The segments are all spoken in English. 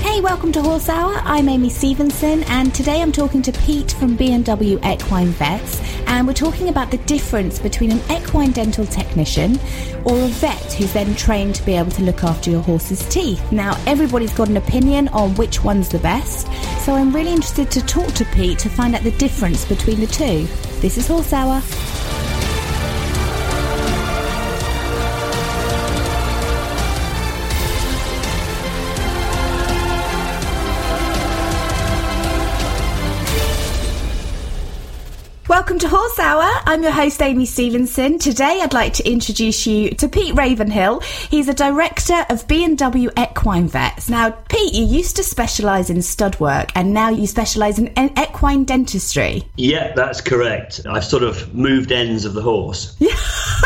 Hey, welcome to Horse Hour. I'm Amy Stevenson, and today I'm talking to Pete from B&W Equine Vets, and we're talking about the difference between an equine dental technician or a vet who's then trained to be able to look after your horse's teeth. Now, everybody's got an opinion on which one's the best, so I'm really interested to talk to Pete to find out the difference between the two. This is Horse Hour. Welcome to Horse Hour. I'm your host, Amy Stevenson. Today, I'd like to introduce you to Pete Ravenhill. He's a director of B&W Equine Vets. Now, Pete, you used to specialise in stud work, and now you specialise in equine dentistry. Yeah, that's correct. I've sort of moved ends of the horse. Yeah.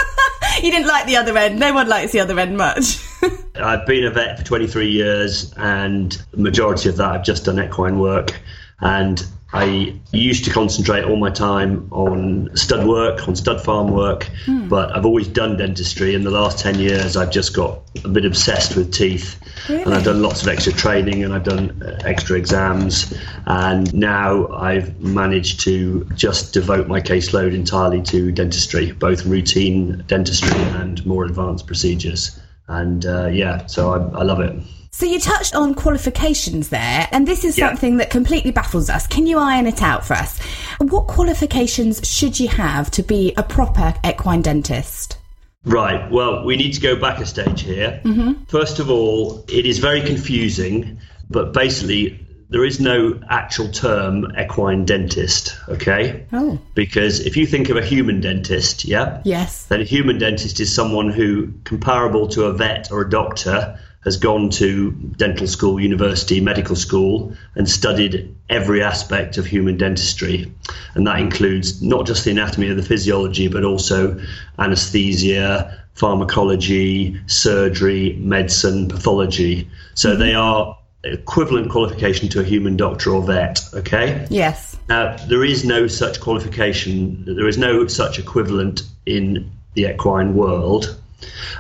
you didn't like the other end. No one likes the other end much. I've been a vet for 23 years, and the majority of that I've just done equine work. And I used to concentrate all my time on stud work, on stud farm work, mm. but I've always done dentistry. In the last 10 years, I've just got a bit obsessed with teeth. Really? And I've done lots of extra training and I've done uh, extra exams. And now I've managed to just devote my caseload entirely to dentistry, both routine dentistry and more advanced procedures. And uh, yeah, so I, I love it. So you touched on qualifications there, and this is yeah. something that completely baffles us. Can you iron it out for us? What qualifications should you have to be a proper equine dentist? Right. Well, we need to go back a stage here. Mm-hmm. First of all, it is very confusing, but basically, there is no actual term equine dentist, okay? Oh. Because if you think of a human dentist, yeah? Yes. Then a human dentist is someone who, comparable to a vet or a doctor, has gone to dental school, university, medical school, and studied every aspect of human dentistry. And that includes not just the anatomy of the physiology, but also anesthesia, pharmacology, surgery, medicine, pathology. So mm-hmm. they are equivalent qualification to a human doctor or vet, okay? Yes. Now, there is no such qualification, there is no such equivalent in the equine world.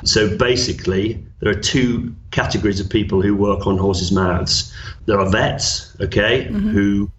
So basically, there are two categories of people who work on horses' mouths. There are vets, okay, mm-hmm. who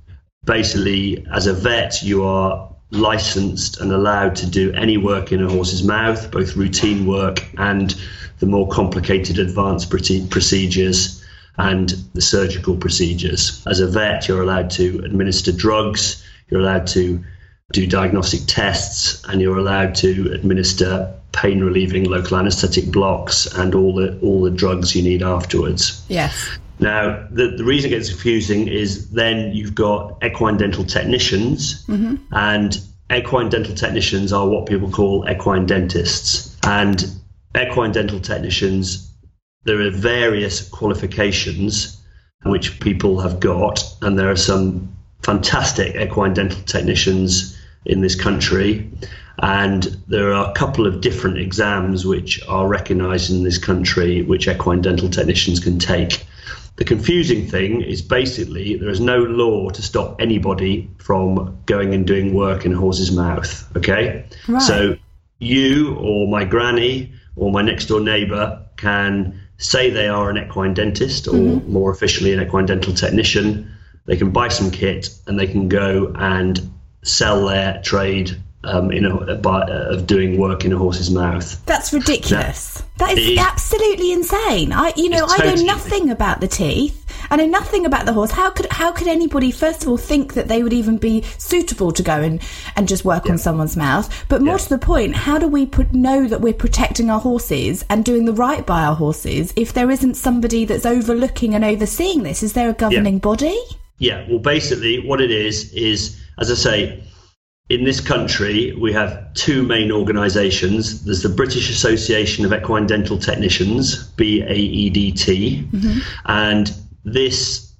basically, as a vet, you are licensed and allowed to do any work in a horse's mouth, both routine work and the more complicated advanced procedures and the surgical procedures. As a vet, you're allowed to administer drugs, you're allowed to do diagnostic tests, and you're allowed to administer pain relieving local anesthetic blocks and all the all the drugs you need afterwards. Yes. Now, the, the reason it gets confusing is then you've got equine dental technicians, mm-hmm. and equine dental technicians are what people call equine dentists. And equine dental technicians, there are various qualifications which people have got, and there are some fantastic equine dental technicians in this country. And there are a couple of different exams which are recognised in this country, which equine dental technicians can take. The confusing thing is basically there is no law to stop anybody from going and doing work in a horse's mouth. Okay, right. so you or my granny or my next door neighbour can say they are an equine dentist or mm-hmm. more officially an equine dental technician. They can buy some kit and they can go and sell their trade um, in a, by, uh, of doing work in a horse's mouth. That's ridiculous. Now, that is, is, absolutely insane. I, you know, I know nothing about the teeth. I know nothing about the horse. How could how could anybody first of all think that they would even be suitable to go and, and just work yeah. on someone's mouth? But more yeah. to the point, how do we put, know that we're protecting our horses and doing the right by our horses if there isn't somebody that's overlooking and overseeing this? Is there a governing yeah. body? Yeah. Well, basically, what it is is, as I say, in this country, we have two main organisations. There's the British Association of Equine Dental Technicians, BAEDT, mm-hmm. and this,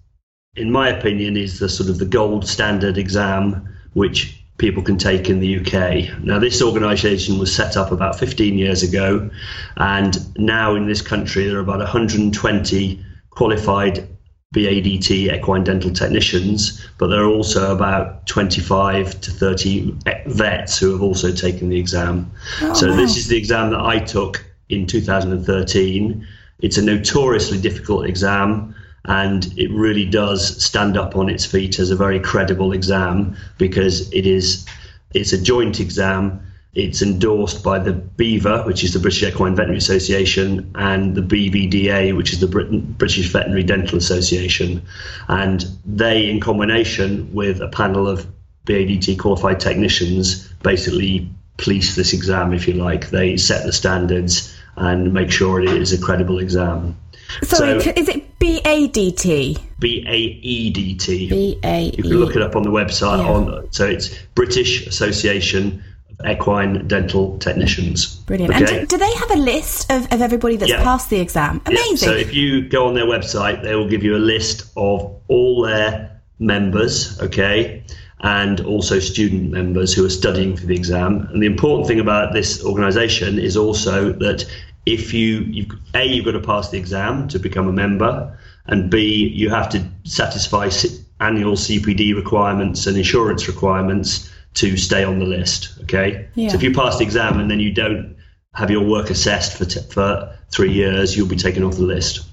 in my opinion, is the sort of the gold standard exam which people can take in the UK. Now, this organisation was set up about 15 years ago, and now in this country there are about 120 qualified BADT equine dental technicians, but there are also about 25 to 30 vets who have also taken the exam. Oh, so, wow. this is the exam that I took in 2013. It's a notoriously difficult exam and it really does stand up on its feet as a very credible exam because it is it's a joint exam it's endorsed by the BEVA, which is the British Equine Veterinary Association, and the BVDA, which is the British Veterinary Dental Association. And they, in combination with a panel of BADT qualified technicians, basically police this exam, if you like. They set the standards and make sure it is a credible exam. Sorry, so, is it B A D T? B A E D T. B A E. You can look it up on the website. Yeah. On so it's British Association of Equine Dental Technicians. Brilliant. Okay? And do, do, they have a list of, of everybody that's yeah. passed the exam? Amazing. Yeah. So if you go on their website, they will give you a list of all their members. Okay and also student members who are studying for the exam. And the important thing about this organisation is also that if you you've, a you've got to pass the exam to become a member, and b you have to satisfy annual CPD requirements and insurance requirements to stay on the list. Okay, yeah. so if you pass the exam and then you don't have your work assessed for t- for three years, you'll be taken off the list.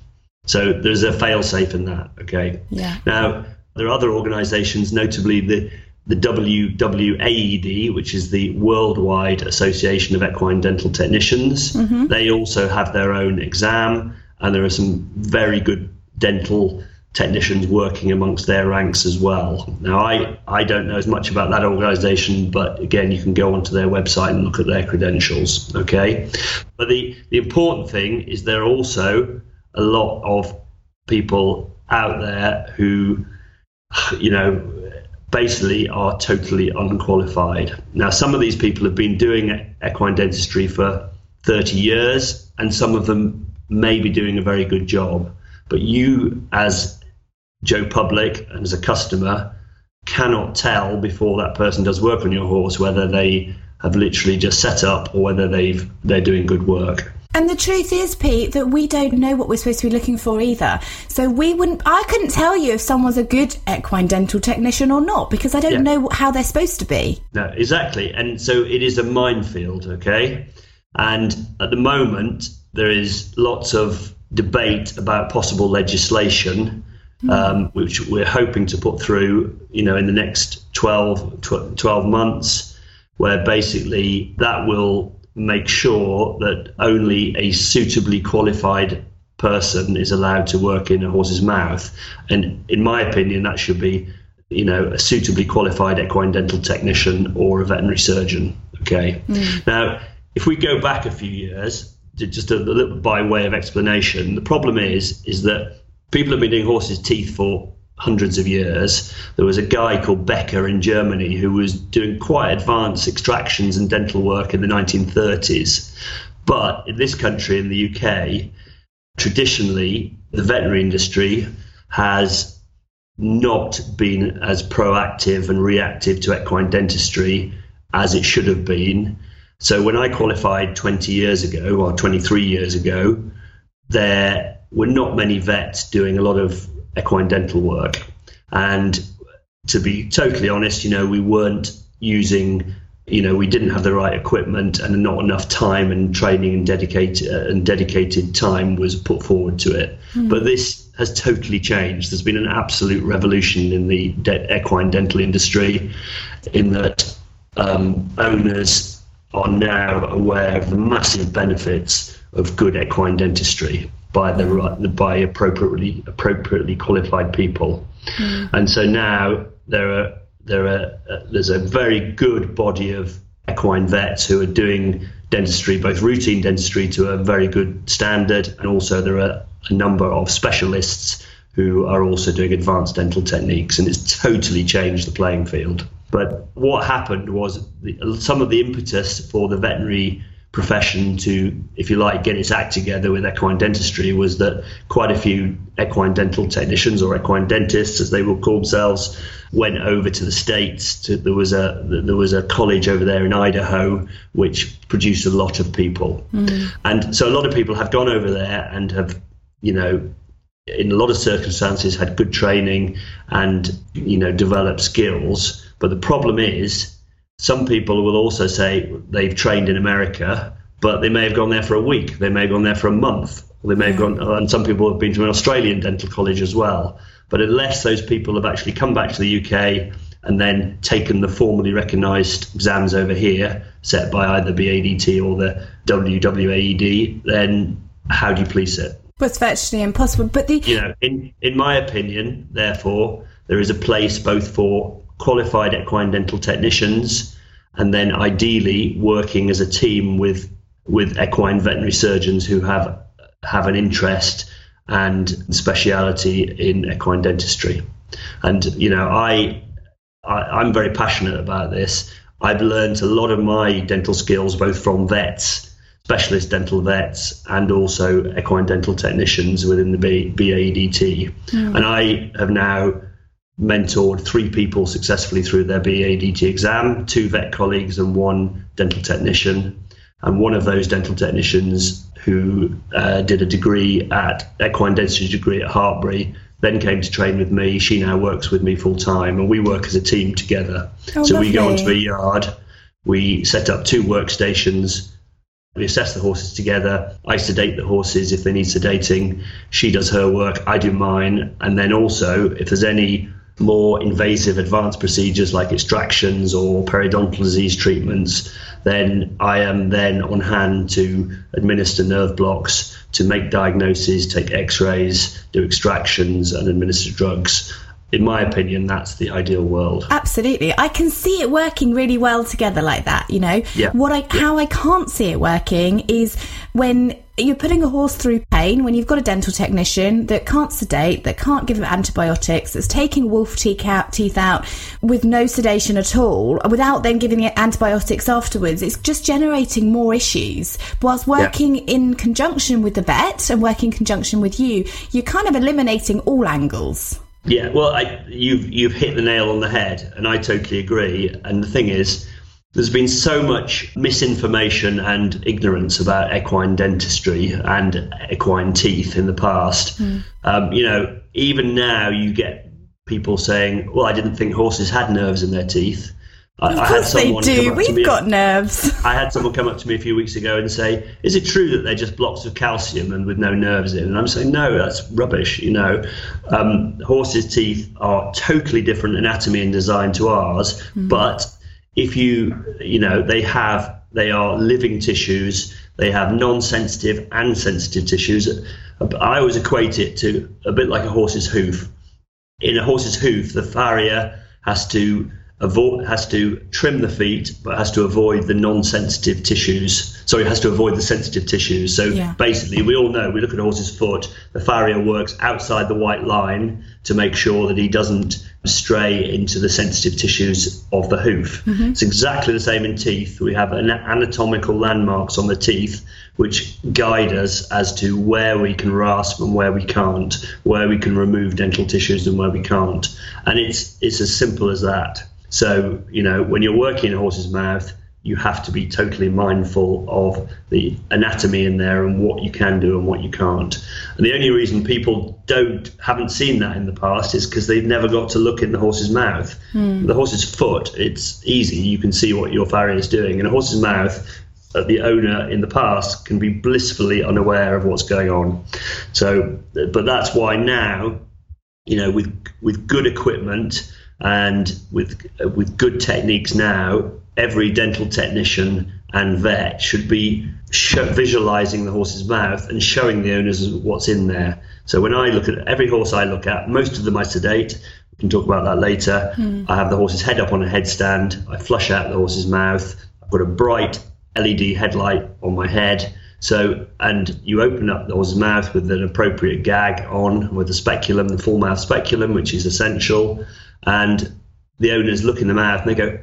So there's a fail safe in that. Okay. Yeah. Now there are other organisations, notably the the WWAED, which is the Worldwide Association of Equine Dental Technicians. Mm-hmm. They also have their own exam, and there are some very good dental technicians working amongst their ranks as well. Now, I, I don't know as much about that organization, but again, you can go onto their website and look at their credentials, okay? But the, the important thing is there are also a lot of people out there who, you know, basically are totally unqualified. Now, some of these people have been doing equine dentistry for 30 years, and some of them may be doing a very good job. But you, as Joe Public and as a customer, cannot tell before that person does work on your horse whether they have literally just set up or whether they've they're doing good work. And the truth is, Pete, that we don't know what we're supposed to be looking for either. So we wouldn't. I couldn't tell you if someone's a good equine dental technician or not because I don't yeah. know how they're supposed to be. No, exactly. And so it is a minefield. Okay. And at the moment, there is lots of debate about possible legislation, mm. um, which we're hoping to put through. You know, in the next 12, 12 months, where basically that will make sure that only a suitably qualified person is allowed to work in a horse's mouth. And in my opinion, that should be, you know, a suitably qualified equine dental technician or a veterinary surgeon. Okay. Mm. Now, if we go back a few years, just a little by way of explanation, the problem is is that people have been doing horses' teeth for hundreds of years. There was a guy called Becker in Germany who was doing quite advanced extractions and dental work in the 1930s. But in this country, in the UK, traditionally, the veterinary industry has not been as proactive and reactive to equine dentistry as it should have been. So when I qualified 20 years ago or 23 years ago, there were not many vets doing a lot of equine dental work. And to be totally honest, you know, we weren't using you know we didn't have the right equipment and not enough time and training and dedicated uh, and dedicated time was put forward to it. Mm. But this has totally changed. There's been an absolute revolution in the de- equine dental industry, in that um, owners are now aware of the massive benefits of good equine dentistry by the right by appropriately appropriately qualified people, mm. and so now there are there are uh, there's a very good body of equine vets who are doing dentistry, both routine dentistry to a very good standard, and also there are a number of specialists who are also doing advanced dental techniques, and it's totally changed the playing field. But what happened was the, some of the impetus for the veterinary profession to, if you like, get its act together with equine dentistry was that quite a few equine dental technicians or equine dentists, as they will call themselves, went over to the states. To, there was a there was a college over there in Idaho which produced a lot of people, mm. and so a lot of people have gone over there and have, you know, in a lot of circumstances had good training and you know developed skills. But the problem is some people will also say they've trained in America, but they may have gone there for a week, they may have gone there for a month, they may have gone, and some people have been to an Australian dental college as well. But unless those people have actually come back to the UK and then taken the formally recognised exams over here, set by either BADT or the WWAED, then how do you police it? It's virtually impossible. But the you know, in in my opinion, therefore, there is a place both for qualified equine dental technicians, and then ideally working as a team with with equine veterinary surgeons who have have an interest and speciality in equine dentistry. And you know, I, I am very passionate about this. I've learned a lot of my dental skills both from vets, specialist dental vets, and also equine dental technicians within the B, BADT. Mm. And I have now mentored three people successfully through their BADT exam, two vet colleagues and one dental technician. And one of those dental technicians who uh, did a degree at equine dentistry degree at Hartpury then came to train with me. She now works with me full time, and we work as a team together. Oh, so lovely. we go onto a yard, we set up two workstations. We assess the horses together. I sedate the horses if they need sedating. She does her work, I do mine. And then also, if there's any more invasive advanced procedures like extractions or periodontal disease treatments, then I am then on hand to administer nerve blocks, to make diagnoses, take x rays, do extractions, and administer drugs in my opinion, that's the ideal world. Absolutely. I can see it working really well together like that, you know. Yeah. What I yeah. how I can't see it working is when you're putting a horse through pain when you've got a dental technician that can't sedate, that can't give him antibiotics, that's taking wolf teeth out, teeth out with no sedation at all, without then giving it antibiotics afterwards. It's just generating more issues. Whilst working yeah. in conjunction with the vet and working in conjunction with you, you're kind of eliminating all angles. Yeah, well, I, you've you've hit the nail on the head, and I totally agree. And the thing is, there's been so much misinformation and ignorance about equine dentistry and equine teeth in the past. Mm. Um, you know, even now you get people saying, "Well, I didn't think horses had nerves in their teeth." Of I, course they do. We've got nerves. I had someone come up to me a few weeks ago and say, "Is it true that they're just blocks of calcium and with no nerves in?" And I'm saying, "No, that's rubbish." You know, um, horses' teeth are totally different anatomy and design to ours, mm. but if you, you know, they have they are living tissues. They have non-sensitive and sensitive tissues. I always equate it to a bit like a horse's hoof. In a horse's hoof, the farrier has to avoid has to trim the feet, but has to avoid the non-sensitive tissues. So it has to avoid the sensitive tissues. So yeah. basically, we all know we look at a horse's foot. The farrier works outside the white line to make sure that he doesn't stray into the sensitive tissues of the hoof. Mm-hmm. It's exactly the same in teeth. We have an anatomical landmarks on the teeth which guide us as to where we can rasp and where we can't, where we can remove dental tissues and where we can't. And it's it's as simple as that. So, you know, when you're working in a horse's mouth, you have to be totally mindful of the anatomy in there and what you can do and what you can't. And the only reason people don't haven't seen that in the past is because they've never got to look in the horse's mouth. Mm. The horse's foot, it's easy. You can see what your farrier is doing. In a horse's mouth, uh, the owner in the past can be blissfully unaware of what's going on. So, but that's why now, you know, with with good equipment and with uh, with good techniques now, every dental technician and vet should be visualizing the horse's mouth and showing the owners what's in there. So when I look at every horse I look at, most of them I sedate. We can talk about that later. Mm. I have the horse's head up on a headstand. I flush out the horse's mouth. I've got a bright LED headlight on my head. So, and you open up the horse's mouth with an appropriate gag on, with the speculum, the full mouth speculum, which is essential. And the owners look in the mouth and they go,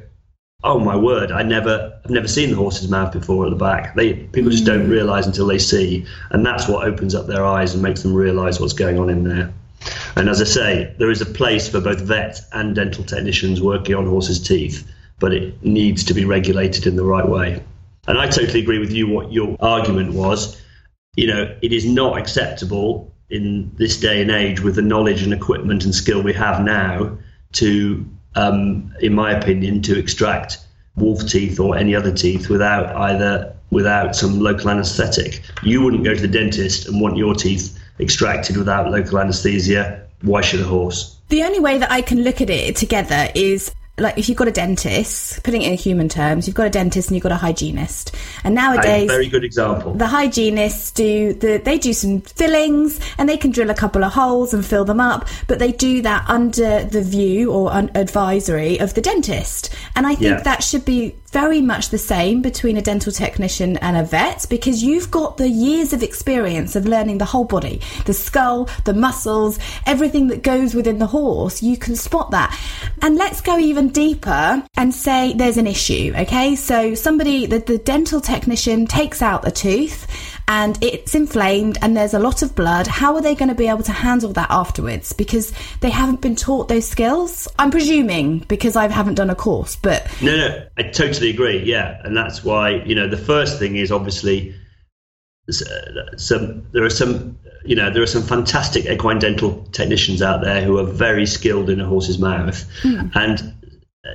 oh my word, I never, I've never seen the horse's mouth before at the back. They people just don't mm. realise until they see, and that's what opens up their eyes and makes them realise what's going on in there. And as I say, there is a place for both vet and dental technicians working on horses' teeth, but it needs to be regulated in the right way. And I totally agree with you. What your argument was, you know, it is not acceptable in this day and age with the knowledge and equipment and skill we have now to um, in my opinion, to extract wolf teeth or any other teeth without either without some local anaesthetic. You wouldn't go to the dentist and want your teeth extracted without local anaesthesia. Why should a horse? The only way that I can look at it together is like if you've got a dentist, putting it in human terms, you've got a dentist and you've got a hygienist. And nowadays, a very good example. The hygienists do the they do some fillings and they can drill a couple of holes and fill them up, but they do that under the view or un- advisory of the dentist. And I think yeah. that should be very much the same between a dental technician and a vet because you've got the years of experience of learning the whole body, the skull, the muscles, everything that goes within the horse. You can spot that. And let's go even deeper and say there's an issue. Okay. So somebody, the, the dental technician takes out a tooth and it's inflamed and there's a lot of blood, how are they going to be able to handle that afterwards? Because they haven't been taught those skills. I'm presuming because I haven't done a course, but. No, no, I totally agree. Yeah. And that's why, you know, the first thing is obviously some, there are some you know there are some fantastic equine dental technicians out there who are very skilled in a horse's mouth mm. and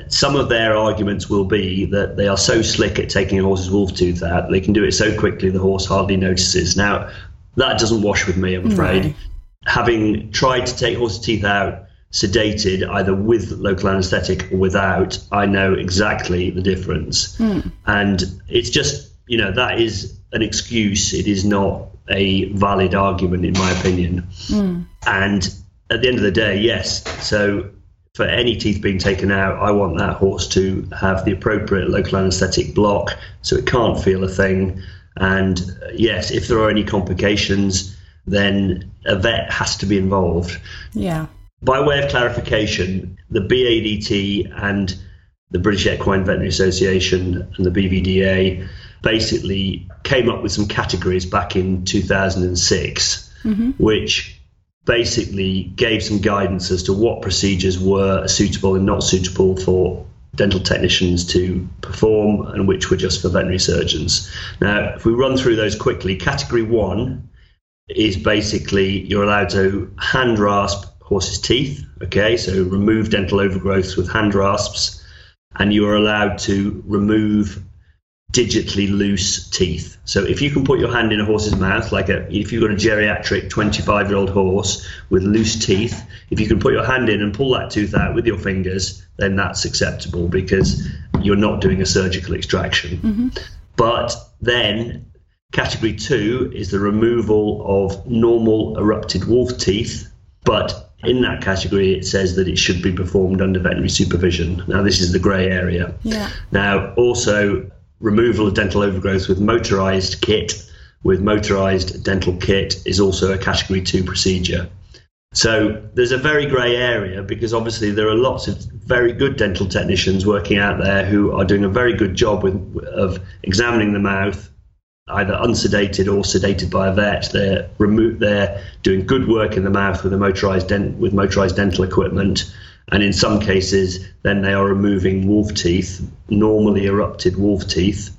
some of their arguments will be that they are so slick at taking a horse's wolf tooth out, they can do it so quickly the horse hardly notices. Now, that doesn't wash with me, I'm afraid. No. Having tried to take horse's teeth out sedated, either with local anaesthetic or without, I know exactly the difference. Mm. And it's just, you know, that is an excuse. It is not a valid argument, in my opinion. Mm. And at the end of the day, yes. So for any teeth being taken out, I want that horse to have the appropriate local anaesthetic block so it can't feel a thing. And uh, yes, if there are any complications, then a vet has to be involved. Yeah. By way of clarification, the BADT and the British Equine Veterinary Association and the BVDA basically came up with some categories back in 2006, mm-hmm. which basically gave some guidance as to what procedures were suitable and not suitable for dental technicians to perform and which were just for veterinary surgeons. Now, if we run through those quickly, category one is basically you're allowed to hand rasp horse's teeth, okay, so remove dental overgrowths with hand rasps, and you are allowed to remove digitally loose teeth. So if you can put your hand in a horse's mouth, like a, if you've got a geriatric 25 year old horse with loose teeth, if you can put your hand in and pull that tooth out with your fingers, then that's acceptable because you're not doing a surgical extraction. Mm-hmm. But then category two is the removal of normal erupted wolf teeth, but in that category, it says that it should be performed under veterinary supervision. Now, this is the grey area. Yeah. Now, also, removal of dental overgrowth with motorized kit with motorized dental kit is also a category 2 procedure. So there's a very grey area because obviously there are lots of very good dental technicians working out there who are doing a very good job with, of examining the mouth, either unsedated or sedated by a vet. They're remo- they're doing good work in the mouth with a motorized dent- with motorized dental equipment, And in some cases, then they are removing wolf teeth, normally erupted wolf teeth,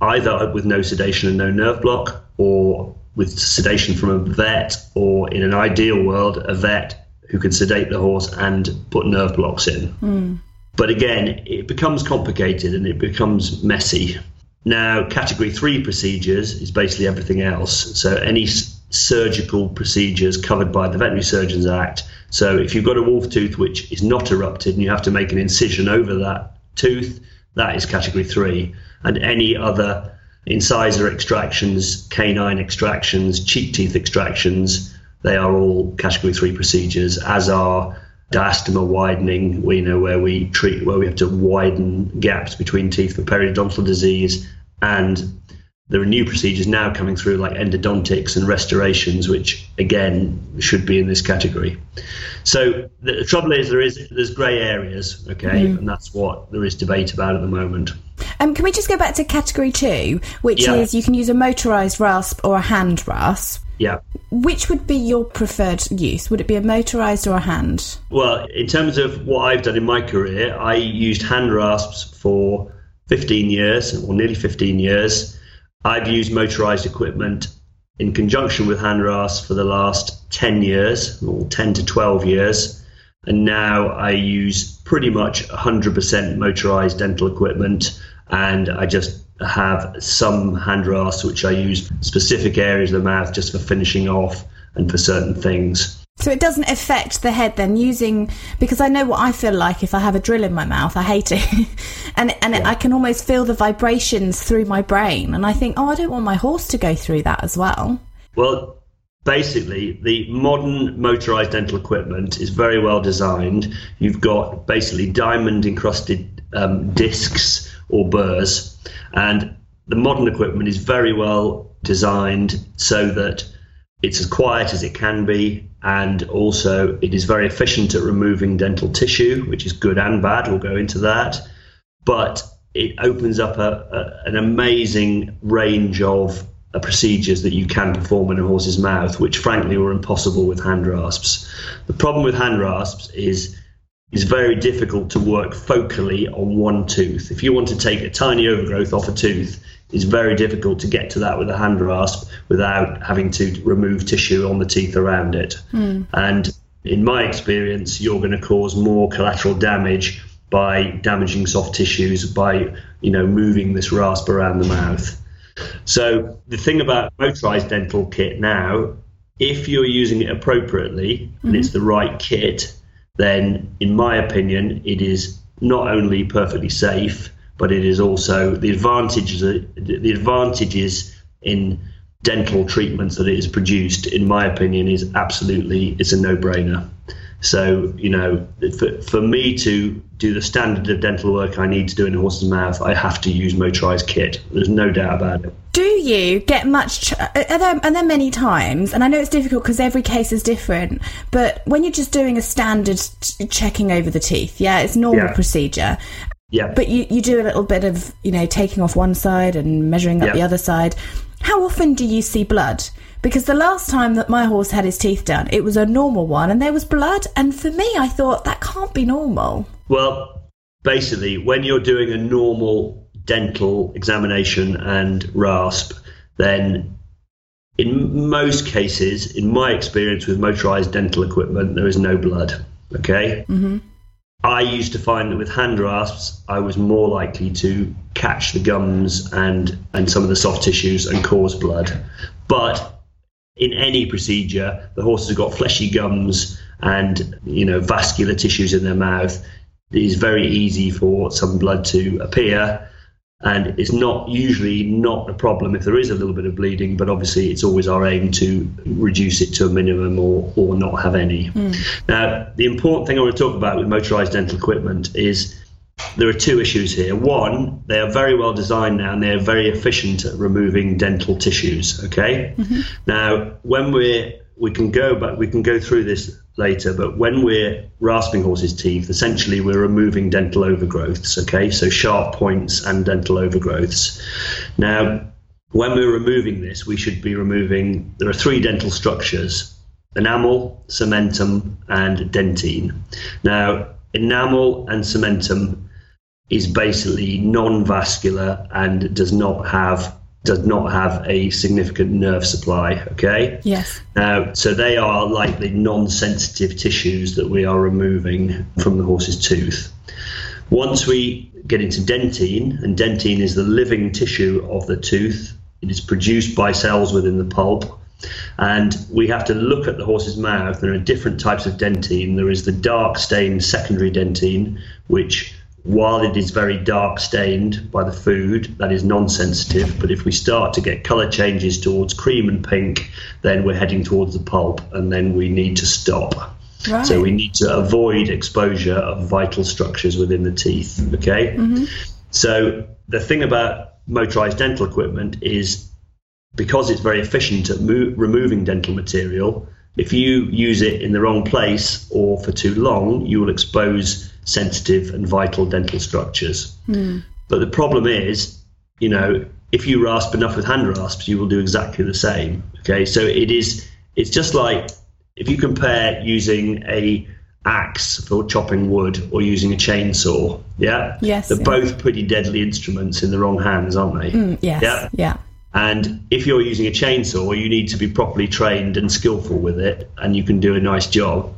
either with no sedation and no nerve block, or with sedation from a vet, or in an ideal world, a vet who can sedate the horse and put nerve blocks in. Mm. But again, it becomes complicated and it becomes messy. Now, category three procedures is basically everything else. So, any surgical procedures covered by the Veterinary Surgeons Act. So, if you've got a wolf tooth which is not erupted and you have to make an incision over that tooth, that is category three. And any other incisor extractions, canine extractions, cheek teeth extractions, they are all category three procedures, as are diastema widening, we know where we treat where we have to widen gaps between teeth for periodontal disease, and there are new procedures now coming through like endodontics and restorations, which again should be in this category. So the trouble is there is there's grey areas, okay, mm. and that's what there is debate about at the moment. Um, can we just go back to category two, which yeah. is you can use a motorised rasp or a hand rasp? Yeah. Which would be your preferred use? Would it be a motorised or a hand? Well, in terms of what I've done in my career, I used hand rasps for 15 years, or nearly 15 years. I've used motorised equipment in conjunction with hand rasps for the last 10 years, or 10 to 12 years. And now I use pretty much 100% motorised dental equipment, and I just have some hand rasps which I use specific areas of the mouth just for finishing off and for certain things. So it doesn't affect the head then using because I know what I feel like if I have a drill in my mouth. I hate it, and and yeah. I can almost feel the vibrations through my brain, and I think, oh, I don't want my horse to go through that as well. Well, basically, the modern motorized dental equipment is very well designed. You've got basically diamond encrusted um, discs or burrs, and the modern equipment is very well designed so that it's as quiet as it can be, and also it is very efficient at removing dental tissue, which is good and bad. We'll go into that. But it opens up a, a, an amazing range of uh, procedures that you can perform in a horse's mouth, which frankly were impossible with hand rasps. The problem with hand rasps is it's very difficult to work focally on one tooth. If you want to take a tiny overgrowth off a tooth, it's very difficult to get to that with a hand rasp without having to remove tissue on the teeth around it. Mm. And in my experience, you're going to cause more collateral damage by damaging soft tissues by you know moving this rasp around the mouth. So the thing about motorized dental kit now, if you're using it appropriately mm-hmm. and it's the right kit, then in my opinion, it is not only perfectly safe, but it is also the advantages the advantages in dental treatments that it is produced, in my opinion, is absolutely it's a no brainer. So, you know, for, for me to do the standard of dental work I need to do in a horse's mouth, I have to use motorized kit. There's no doubt about it. Do you get much? Are there, are there many times? And I know it's difficult because every case is different. But when you're just doing a standard t- checking over the teeth, yeah, it's normal yeah. procedure. Yeah. But you, you do a little bit of you know taking off one side and measuring up yeah. the other side. How often do you see blood? Because the last time that my horse had his teeth done, it was a normal one and there was blood. And for me, I thought that can't be normal. Well, basically, when you're doing a normal dental examination and rasp, then in most cases, in my experience with motorized dental equipment, there is no blood. Okay. Mm-hmm. I used to find that with hand rasps, I was more likely to catch the gums and, and some of the soft tissues and cause blood. But in any procedure, the horses have got fleshy gums and you know vascular tissues in their mouth. It is very easy for some blood to appear and it's not usually not a problem if there is a little bit of bleeding but obviously it's always our aim to reduce it to a minimum or, or not have any mm. now the important thing i want to talk about with motorized dental equipment is there are two issues here one they are very well designed now and they're very efficient at removing dental tissues okay mm-hmm. now when we're we can go but we can go through this later, but when we're rasping horses' teeth, essentially we're removing dental overgrowths, okay? So sharp points and dental overgrowths. Now, when we're removing this, we should be removing, there are three dental structures enamel, cementum, and dentine. Now, enamel and cementum is basically non-vascular and does not have does not have a significant nerve supply. Okay. Yes. Now, so they are like the non-sensitive tissues that we are removing from the horse's tooth. Once we get into dentine, and dentine is the living tissue of the tooth. It is produced by cells within the pulp. And we have to look at the horse's mouth. There are different types of dentine. There is the dark stained secondary dentine, which while it is very dark stained by the food, that is non sensitive. But if we start to get colour changes towards cream and pink, then we're heading towards the pulp and then we need to stop. Right. So we need to avoid exposure of vital structures within the teeth. Okay. Mm-hmm. So the thing about motorized dental equipment is because it's very efficient at mo- removing dental material, if you use it in the wrong place or for too long, you will expose sensitive and vital dental structures. Mm. But the problem is, you know, if you rasp enough with hand rasps, you will do exactly the same. Okay, so it is. It's just like if you compare using a axe for chopping wood or using a chainsaw. Yeah. Yes. They're yeah. both pretty deadly instruments in the wrong hands, aren't they? Mm, yes. Yeah. Yeah. And if you're using a chainsaw, you need to be properly trained and skillful with it, and you can do a nice job.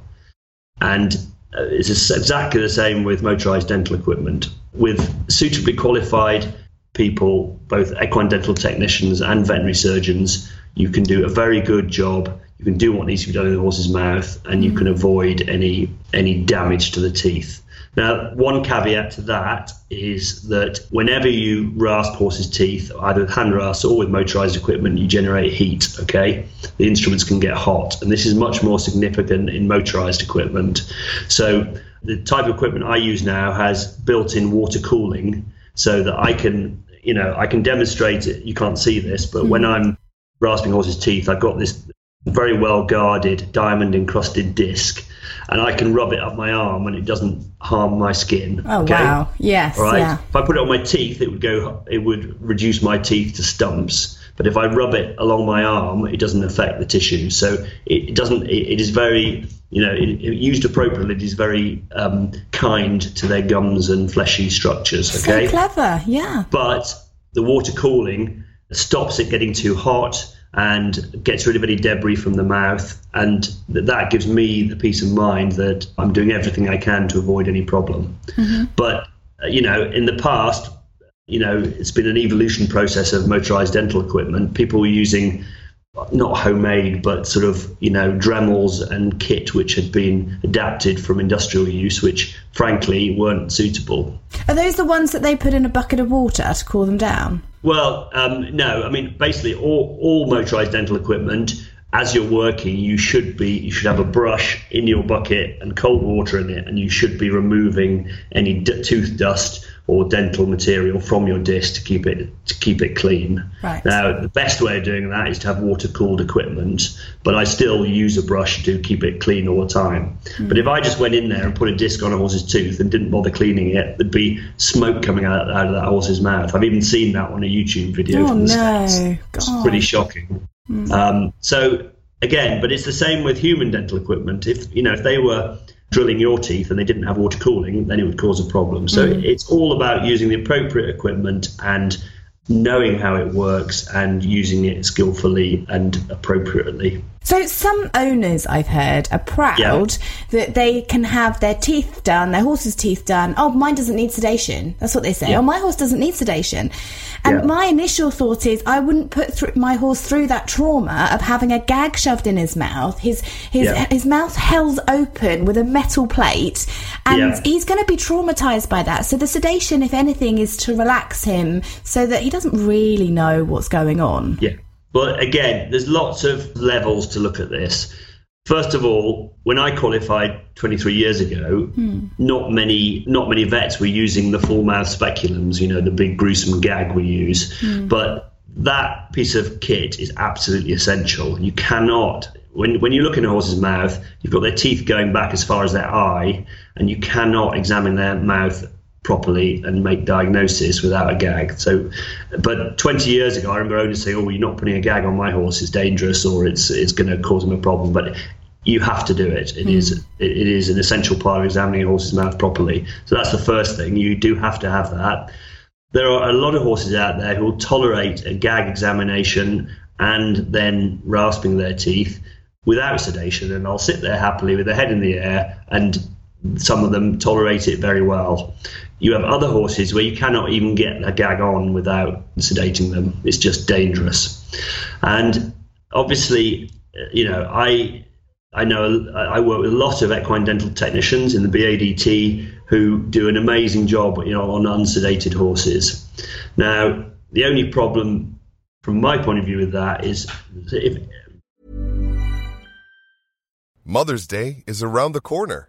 And Uh, it's exactly the same with motorized dental equipment. With suitably qualified people, both equine dental technicians and veterinary surgeons, you can do a very good job. You can do what needs to be done in the horse's mouth, and you mm. can avoid any any damage to the teeth. Now, one caveat to that is that whenever you rasp horses' teeth, either with hand rasp or with motorized equipment, you generate heat. Okay, the instruments can get hot, and this is much more significant in motorized equipment. So, the type of equipment I use now has built-in water cooling, so that I can, you know, I can demonstrate it. You can't see this, but mm-hmm. when I'm rasping horses' teeth, I've got this very well guarded diamond encrusted disc and I can rub it up my arm and it doesn't harm my skin. Oh okay? wow! Yes. Right. Yeah. If I put it on my teeth, it would go. It would reduce my teeth to stumps. But if I rub it along my arm, it doesn't affect the tissue. So it, doesn't. It, it is very, you know, it, it used appropriately, it is very um, kind to their gums and fleshy structures. Okay. So clever. Yeah. But the water cooling stops it getting too hot and gets rid of any debris from the mouth. And that gives me the peace of mind that I'm doing everything I can to avoid any problem. Mm-hmm. But, uh, you know, in the past, you know, it's been an evolution process of motorized dental equipment. People were using not homemade, but sort of, you know, Dremels and kit which had been adapted from industrial use, which frankly weren't suitable. Are those the ones that they put in a bucket of water to cool them down? Well, um, no. I mean, basically, all, all motorized dental equipment, as you're working, you should be you should have a brush in your bucket and cold water in it, and you should be removing any d- tooth dust or dental material from your disc to keep it to keep it clean. Right. Now, the best way of doing that is to have water cooled equipment, but I still use a brush to keep it clean all the time. Mm. But if I just went in there and put a disc on a horse's tooth and didn't bother cleaning it, there'd be smoke coming out, out of that horse's mouth. I've even seen that on a YouTube video oh, from the no. States. It's pretty shocking. Mm. Um, so again, but it's the same with human dental equipment. If you know, if they were drilling your teeth and they didn't have water cooling, then it would cause a problem. So mm. it's all about using the appropriate equipment and knowing how it works and using it skillfully and appropriately. So some owners I've heard are proud yeah. that they can have their teeth done, their horse's teeth done. Oh, mine doesn't need sedation. That's what they say. Yeah. Oh, my horse doesn't need sedation. And yeah. my initial thought is I wouldn't put my horse through that trauma of having a gag shoved in his mouth, his his his mouth held open with a metal plate, and he's going to be traumatized by that. So the sedation, if anything, is to relax him so that he doesn't really know what's going on. Yeah. But again, there's lots of levels to look at this. First of all, when I qualified 23 years ago, hmm. not many not many vets were using the full mouth speculums, you know, the big gruesome gag we use. Hmm. But that piece of kit is absolutely essential. You cannot when when you look in a horse's mouth, you've got their teeth going back as far as their eye, and you cannot examine their mouth properly and make diagnosis without a gag. So, but 20 years ago, I remember owners saying, "Oh, well, you're not putting a gag on my horse; it's dangerous, or it's it's going to cause him a problem." But you have to do it. It mm. is it is an essential part of examining a horse's mouth properly. So that's the first thing. You do have to have that. There are a lot of horses out there who will tolerate a gag examination and then rasping their teeth without sedation, and I'll sit there happily with their head in the air, and some of them tolerate it very well. You have other horses where you cannot even get a gag on without sedating them. It's just dangerous. And obviously, you know, I I know I work with a lot of equine dental technicians in the BADT who do an amazing job, you know, on unsedated horses. Now, the only problem from my point of view with that is if Mother's Day is around the corner.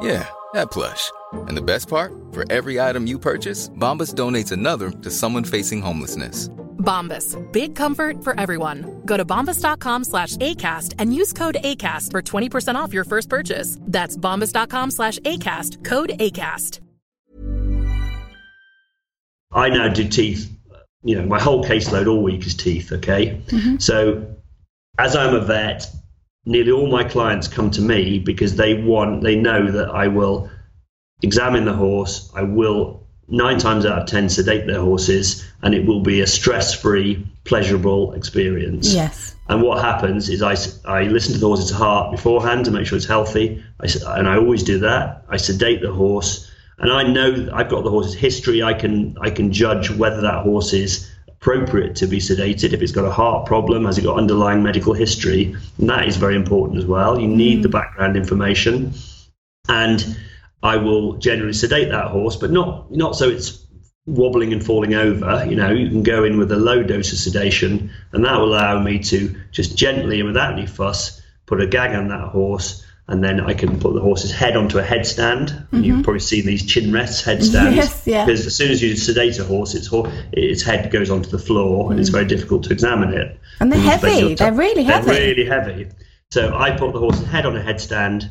Yeah, that plush. And the best part? For every item you purchase, Bombas donates another to someone facing homelessness. Bombas. Big comfort for everyone. Go to bombas.com slash ACAST and use code ACAST for 20% off your first purchase. That's bombas.com slash ACAST. Code ACAST. I now do teeth. You know, my whole caseload all week is teeth, okay? Mm-hmm. So as I'm a vet, nearly all my clients come to me because they want, they know that I will examine the horse. I will nine times out of ten sedate their horses, and it will be a stress-free, pleasurable experience. Yes. And what happens is I, I listen to the horse's heart beforehand to make sure it's healthy, I, and I always do that. I sedate the horse, and I know I've got the horse's history. I can I can judge whether that horse is appropriate to be sedated. If it's got a heart problem, has it got underlying medical history? And that is very important as well. You need mm. the background information, and I will generally sedate that horse, but not not so it's wobbling and falling over. You know, you can go in with a low dose of sedation, and that will allow me to just gently and without any fuss put a gag on that horse. And then I can put the horse's head onto a headstand. Mm-hmm. You've probably seen these chin rests headstands. Yes, yeah. Because as soon as you sedate a horse, its, its head goes onto the floor, and it's mm. very difficult to examine it. And they're heavy. They're really heavy. They're really heavy. So I put the horse's head on a headstand,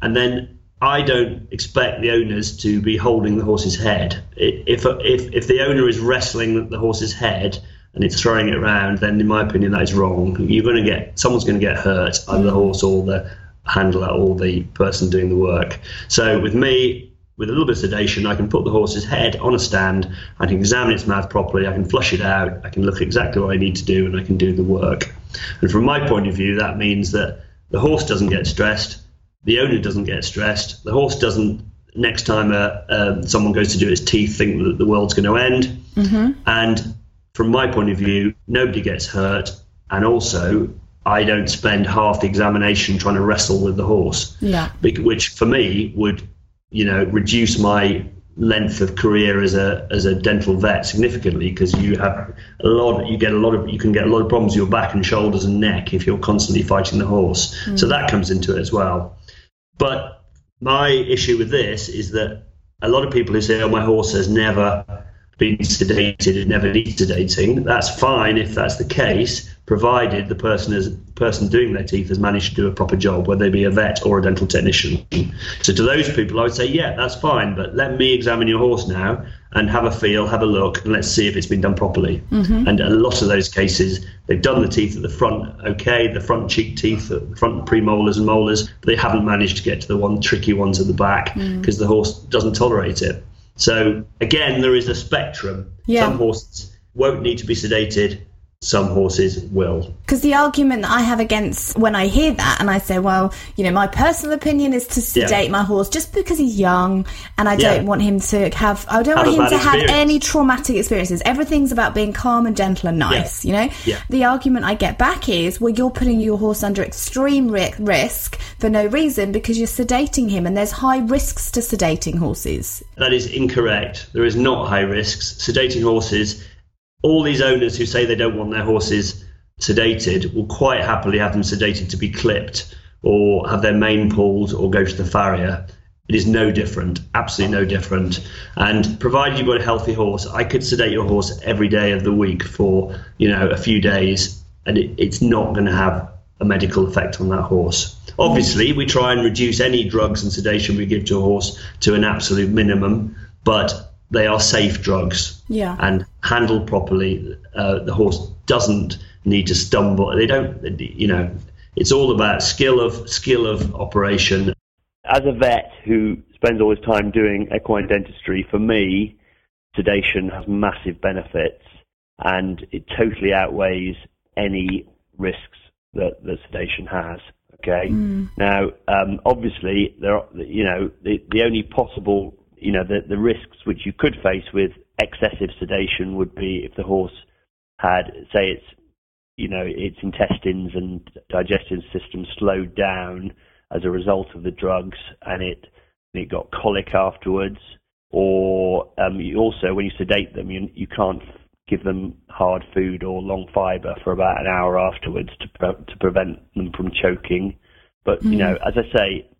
and then I don't expect the owners to be holding the horse's head. If, if, if the owner is wrestling the horse's head and it's throwing it around, then in my opinion, that is wrong. You're going to get, someone's going to get hurt, either the horse or the handler or the person doing the work. So with me, with a little bit of sedation, I can put the horse's head on a stand, I can examine its mouth properly, I can flush it out, I can look exactly what I need to do, and I can do the work. And from my point of view, that means that the horse doesn't get stressed, the owner doesn't get stressed. The horse doesn't. Next time uh, uh, someone goes to do its teeth, think that the world's going to end. Mm-hmm. And from my point of view, nobody gets hurt, and also I don't spend half the examination trying to wrestle with the horse. Yeah. Which for me would, you know, reduce my length of career as a as a dental vet significantly because you have a lot you get a lot of you can get a lot of problems with your back and shoulders and neck if you're constantly fighting the horse. Mm. So that comes into it as well. But my issue with this is that a lot of people who say, "Oh, my horse has never been sedated, it never needs sedating," that's fine if that's the case, provided the person is person doing their teeth has managed to do a proper job, whether they be a vet or a dental technician. So to those people, I would say, "Yeah, that's fine, but let me examine your horse now." and have a feel, have a look, and let's see if it's been done properly. Mm-hmm. And a lot of those cases, they've done the teeth at the front okay, the front cheek teeth, the front premolars and molars, but they haven't managed to get to the one tricky ones at the back mm. because the horse doesn't tolerate it. So again, there is a spectrum. Yeah. Some horses won't need to be sedated. Some horses will. Because the argument that I have against when I hear that and I say, well, you know, my personal opinion is to Yeah. sedate my horse just because he's young and I Yeah. don't want him to have, I don't Have want him to bad have any traumatic experiences. Everything's about being calm and gentle and nice, you know? Yeah. The argument I get back is, well, you're putting your horse under extreme ri- risk for no reason because you're sedating him and there's high risks to sedating horses. That is incorrect. There is not high risks. Sedating horses, all these owners who say they don't want their horses sedated will quite happily have them sedated to be clipped or have their mane pulled or go to the farrier. It is no different, absolutely no different. And provided you've got a healthy horse, I could sedate your horse every day of the week for, you know, a few days and it, it's not going to have a medical effect on that horse. Obviously, we try and reduce any drugs and sedation we give to a horse to an absolute minimum, but they are safe drugs. Yeah. And handled properly, uh, the horse doesn't need to stumble. They don't, you know, it's all about skill of skill of operation. as a vet who spends all his time doing equine dentistry, for me, sedation has massive benefits and it totally outweighs any risks that, that sedation has. Okay. Now, um, obviously, there are, you know, the, the only possible, you know, the, the risks which you could face with excessive sedation would be if the horse had, say, its, you know, its intestines and digestive system slowed down as a result of the drugs, and it it got colic afterwards, or um, you also when you sedate them, you you can't give them hard food or long fibre for about an hour afterwards to pre- to prevent them from choking. But you know, as I say,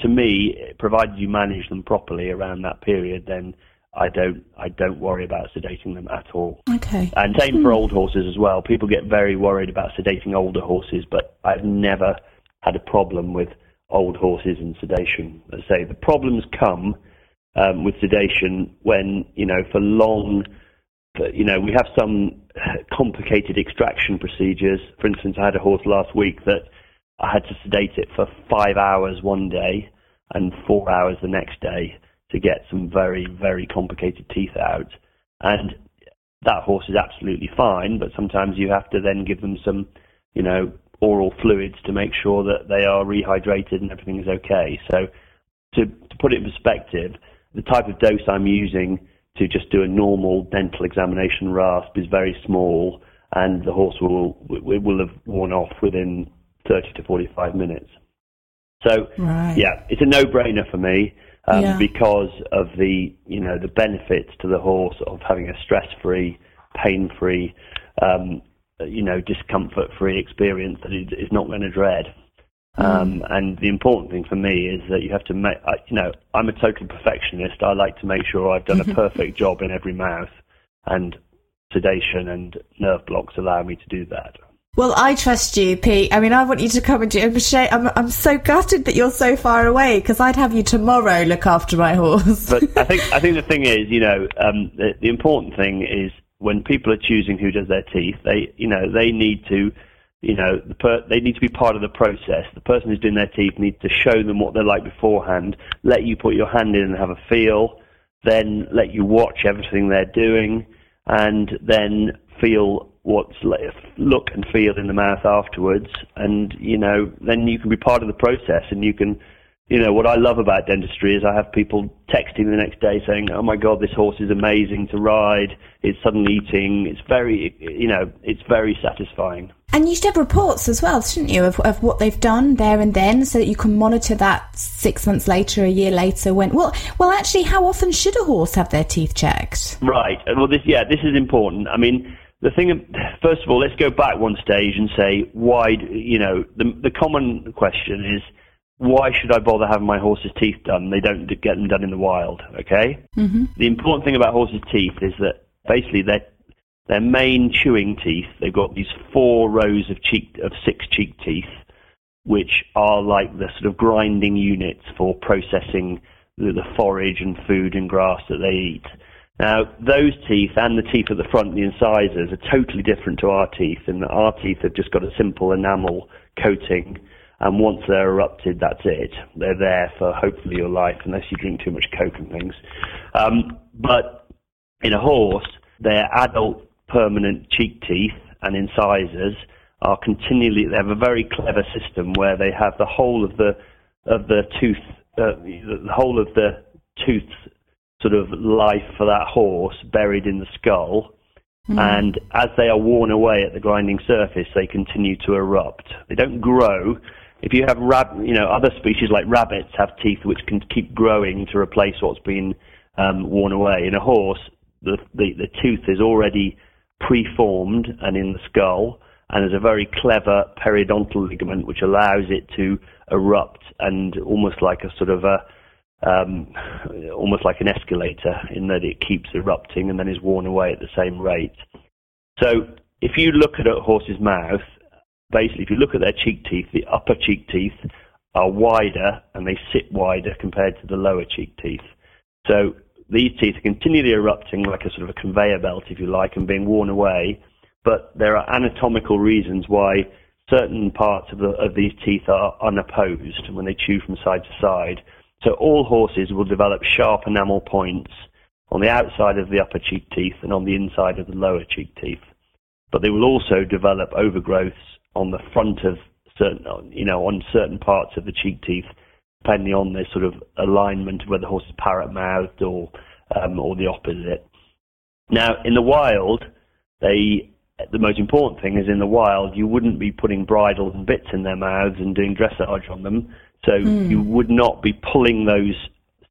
to me, provided you manage them properly around that period, then I don't I don't worry about sedating them at all. Okay. And same for old horses as well. People get very worried about sedating older horses, but I've never had a problem with old horses and sedation. As I say, the problems come um, with sedation when, you know, for long, you know, we have some complicated extraction procedures. For instance, I had a horse last week that I had to sedate it for five hours one day and four hours the next day to get some very, very complicated teeth out. And that horse is absolutely fine, but sometimes you have to then give them some, you know, oral fluids to make sure that they are rehydrated and everything is okay. So, to, to put it in perspective, the type of dose I'm using to just do a normal dental examination rasp is very small, and the horse will will will have worn off within 30 to 45 minutes. So, Right. yeah, it's a no-brainer for me um, Yeah. because of the you know the benefits to the horse of having a stress-free, pain-free, um, you know, discomfort-free experience that is, is not going to dread. Um, and the important thing for me is that you have to make, you know, I'm a total perfectionist. I like to make sure I've done a perfect job in every mouth, and sedation and nerve blocks allow me to do that. Well, I trust you, Pete. I mean, I want you to come and do. I'm, I'm, I'm so gutted that you're so far away because I'd have you tomorrow look after my horse. but I think I think the thing is, you know, um, the, the important thing is when people are choosing who does their teeth, they, you know, they need to, you know, the per- they need to be part of the process. The person who's doing their teeth needs to show them what they're like beforehand, let you put your hand in and have a feel, then let you watch everything they're doing, and then feel what's look and feel in the mouth afterwards, and you know, then you can be part of the process, and you can you know, what I love about dentistry is I have people texting the next day saying, "Oh my God, this horse is amazing to ride. It's suddenly eating. It's very, you know, it's very satisfying." And you should have reports as well, shouldn't you, of, of what they've done there and then, so that you can monitor that six months later, a year later. When well, well, actually, how often should a horse have their teeth checked? Right. Well, this, yeah, this is important. I mean, the thing, first of all, let's go back one stage and say why. You know, the the common question is why should I bother having my horse's teeth done? They don't get them done in the wild. Okay. Mm-hmm. The important thing about horses' teeth is that basically their their main chewing teeth. They've got these four rows of cheek of six cheek teeth, which are like the sort of grinding units for processing the, the forage and food and grass that they eat. Now, those teeth and the teeth at the front, the incisors, are totally different to our teeth, and our teeth have just got a simple enamel coating, and once they're erupted, that's it. They're there for hopefully your life, unless you drink too much Coke and things. Um, but in a horse, their adult permanent cheek teeth and incisors are continually, they have a very clever system where they have the whole of the, of the tooth, uh, the whole of the tooth sort of life for that horse buried in the skull. Mm. And as they are worn away at the grinding surface, they continue to erupt. They don't grow. If you have rab- you know other species like rabbits have teeth which can keep growing to replace what's been um, worn away. In a horse, the, the the tooth is already preformed and in the skull, and there's a very clever periodontal ligament which allows it to erupt and almost like a sort of a um, almost like an escalator in that it keeps erupting and then is worn away at the same rate. So if you look at a horse's mouth, basically if you look at their cheek teeth, the upper cheek teeth are wider and they sit wider compared to the lower cheek teeth. So these teeth are continually erupting like a sort of a conveyor belt, if you like, and being worn away. But there are anatomical reasons why certain parts of, the, of these teeth are unopposed when they chew from side to side. So all horses will develop sharp enamel points on the outside of the upper cheek teeth and on the inside of the lower cheek teeth. But they will also develop overgrowths on the front of certain, you know, on certain parts of the cheek teeth, depending on their sort of alignment whether the horse is parrot mouthed or um, or the opposite. Now, in the wild, they the most important thing is in the wild you wouldn't be putting bridles and bits in their mouths and doing dressage on them so mm. you would not be pulling those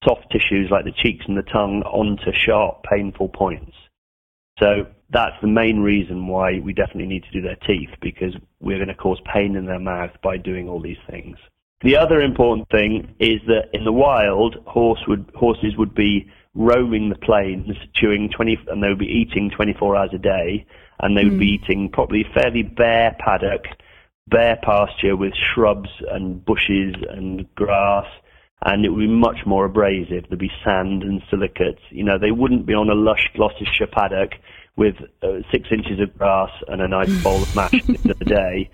soft tissues like the cheeks and the tongue onto sharp, painful points. So that's the main reason why we definitely need to do their teeth because we're going to cause pain in their mouth by doing all these things. The other important thing is that in the wild, horse would, horses would be roaming the plains, chewing 20, and they would be eating 24 hours a day, and they would mm. be hmm. eating probably fairly bare paddock bare pasture with shrubs and bushes and grass, and it would be much more abrasive. There'd be sand and silicates. You know, they wouldn't be on a lush Gloucestershire paddock with uh, six inches of grass and a nice bowl of mash at the end of the day.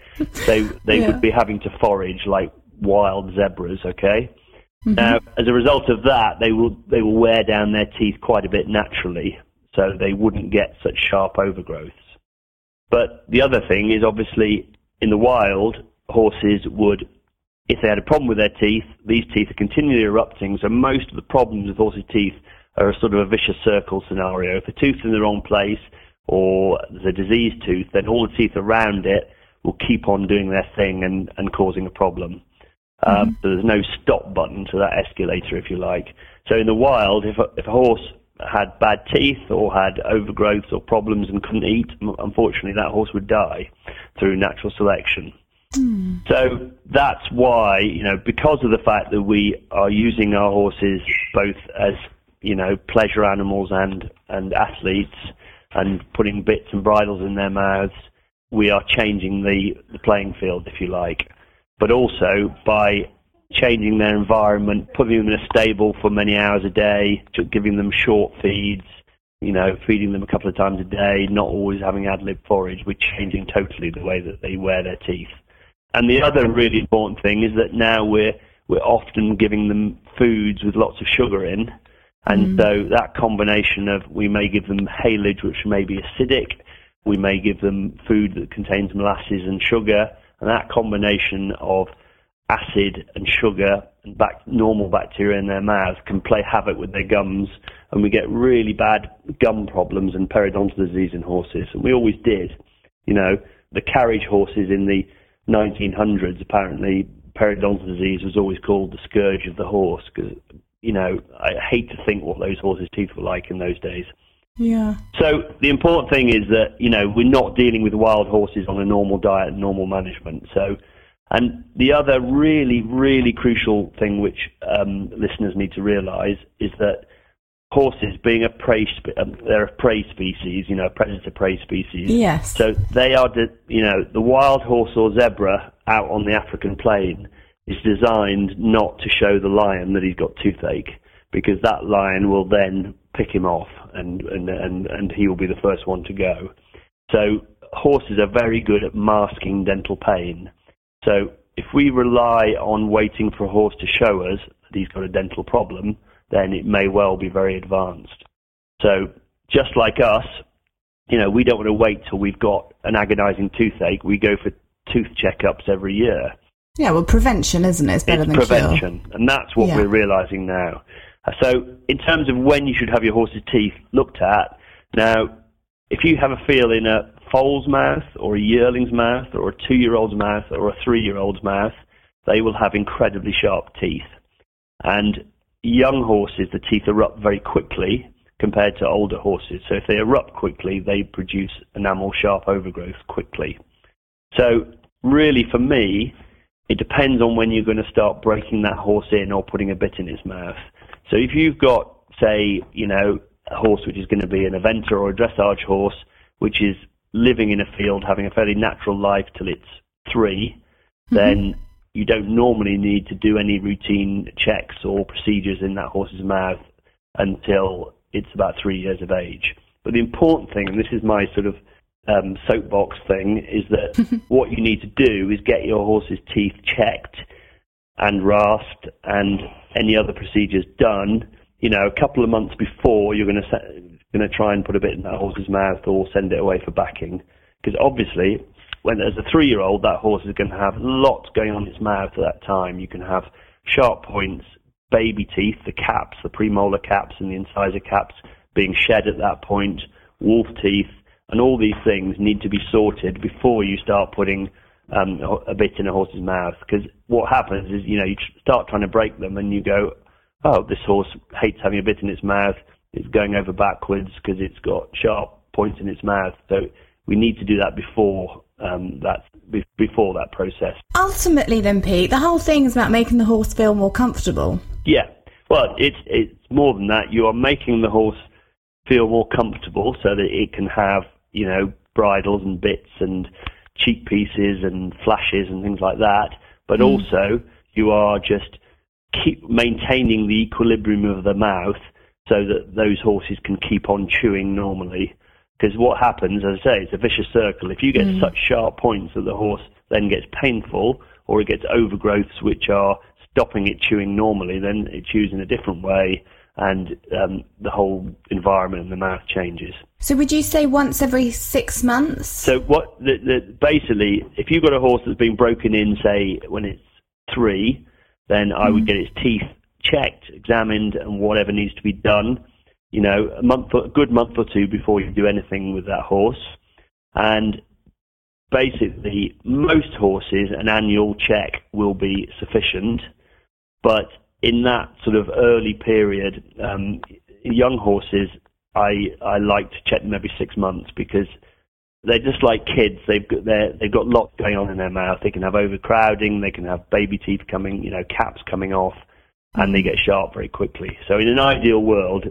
They they yeah. would be having to forage like wild zebras. Okay. Mm-hmm. Now, as a result of that, they will they will wear down their teeth quite a bit naturally, so they wouldn't get such sharp overgrowths. But the other thing is obviously in the wild, horses would, if they had a problem with their teeth, these teeth are continually erupting. So most of the problems with horses' teeth are a sort of a vicious circle scenario. If the tooth's in the wrong place or there's a diseased tooth, then all the teeth around it will keep on doing their thing and, and causing a problem. Um, mm-hmm. so there's no stop button to that escalator, if you like. So in the wild, if a, if a horse had bad teeth or had overgrowths or problems and couldn't eat, unfortunately, that horse would die through natural selection. Mm. So that's why, you know, because of the fact that we are using our horses both as, you know, pleasure animals and, and athletes and putting bits and bridles in their mouths, we are changing the, the playing field, if you like. But also by changing their environment, putting them in a stable for many hours a day, giving them short feeds, you know, feeding them a couple of times a day, not always having ad lib forage. We're changing totally the way that they wear their teeth. And the other really important thing is that now we're we're often giving them foods with lots of sugar in, and mm. so that combination of we may give them haylage, which may be acidic, we may give them food that contains molasses and sugar, and that combination of acid and sugar and bac- normal bacteria in their mouths can play havoc with their gums, and we get really bad gum problems and periodontal disease in horses. And we always did. You know, the carriage horses in the 1900s, apparently, periodontal disease was always called the scourge of the horse because, you know, I hate to think what those horses' teeth were like in those days. Yeah. So the important thing is that, you know, we're not dealing with wild horses on a normal diet and normal management. So and the other really, really crucial thing which um, listeners need to realise is that horses, being a prey, um, they're a prey species, you know, a predator prey species. Yes. So they are, de- you know, the wild horse or zebra out on the African plain is designed not to show the lion that he's got toothache, because that lion will then pick him off, and and and, and he will be the first one to go. So horses are very good at masking dental pain. So if we rely on waiting for a horse to show us that he's got a dental problem, then it may well be very advanced. So just like us, you know, we don't want to wait till we've got an agonizing toothache. We go for tooth checkups every year. Yeah, well, prevention, isn't it? It's better it's than prevention, cure. and that's what Yeah. we're realizing now. So, in terms of when you should have your horse's teeth looked at, now, if you have a feel in a foal's mouth, or a yearling's mouth, or a two-year-old's mouth, or a three-year-old's mouth, they will have incredibly sharp teeth. And young horses, the teeth erupt very quickly compared to older horses. So, if they erupt quickly, they produce enamel sharp overgrowth quickly. So, really, for me, it depends on when you're going to start breaking that horse in or putting a bit in its mouth. So if you've got, say, you know, a horse which is going to be an eventer or a dressage horse, which is living in a field, having a fairly natural life till it's 3 then you don't normally need to do any routine checks or procedures in that horse's mouth until it's about three years of age. But the important thing, and this is my sort of um, soapbox thing, is that what you need to do is get your horse's teeth checked and rasped and any other procedures done. You know, a couple of months before you're going to going to try and put a bit in that horse's mouth or send it away for backing, because obviously, when as a three-year-old, that horse is going to have lots going on in its mouth at that time. You can have sharp points, baby teeth, the caps, the premolar caps and the incisor caps being shed at that point, wolf teeth, and all these things need to be sorted before you start putting um, a bit in a horse's mouth. Because what happens is, you know, you start trying to break them, and you go, "Oh, this horse hates having a bit in its mouth. It's going over backwards because it's got sharp points in its mouth." So we need to do that before um, that be- before that process. Ultimately, then, Pete, the whole thing is about making the horse feel more comfortable. Yeah. Well, it's it's more than that. You are making the horse feel more comfortable so that it can have, you know, bridles and bits and cheek pieces and flashes and things like that. But also, you are just keep maintaining the equilibrium of the mouth so that those horses can keep on chewing normally. Because what happens, as I say, it's a vicious circle. If you get such sharp points that the horse then gets painful or it gets overgrowths which are stopping it chewing normally, then it chews in a different way and um, the whole environment in the mouth changes. So, would you say once every six months? So what the, the, basically, if you've got a horse that's been broken in, say when it's three, then I would get its teeth checked, examined, and whatever needs to be done. You know, a month, a good month or two before you do anything with that horse, and basically, most horses an annual check will be sufficient, but in that sort of early period, um, young horses, I I like to check them every six months because they're just like kids. They've got they've got lots going on in their mouth. They can have overcrowding. They can have baby teeth coming, you know, caps coming off, and they get sharp very quickly. So in an ideal world,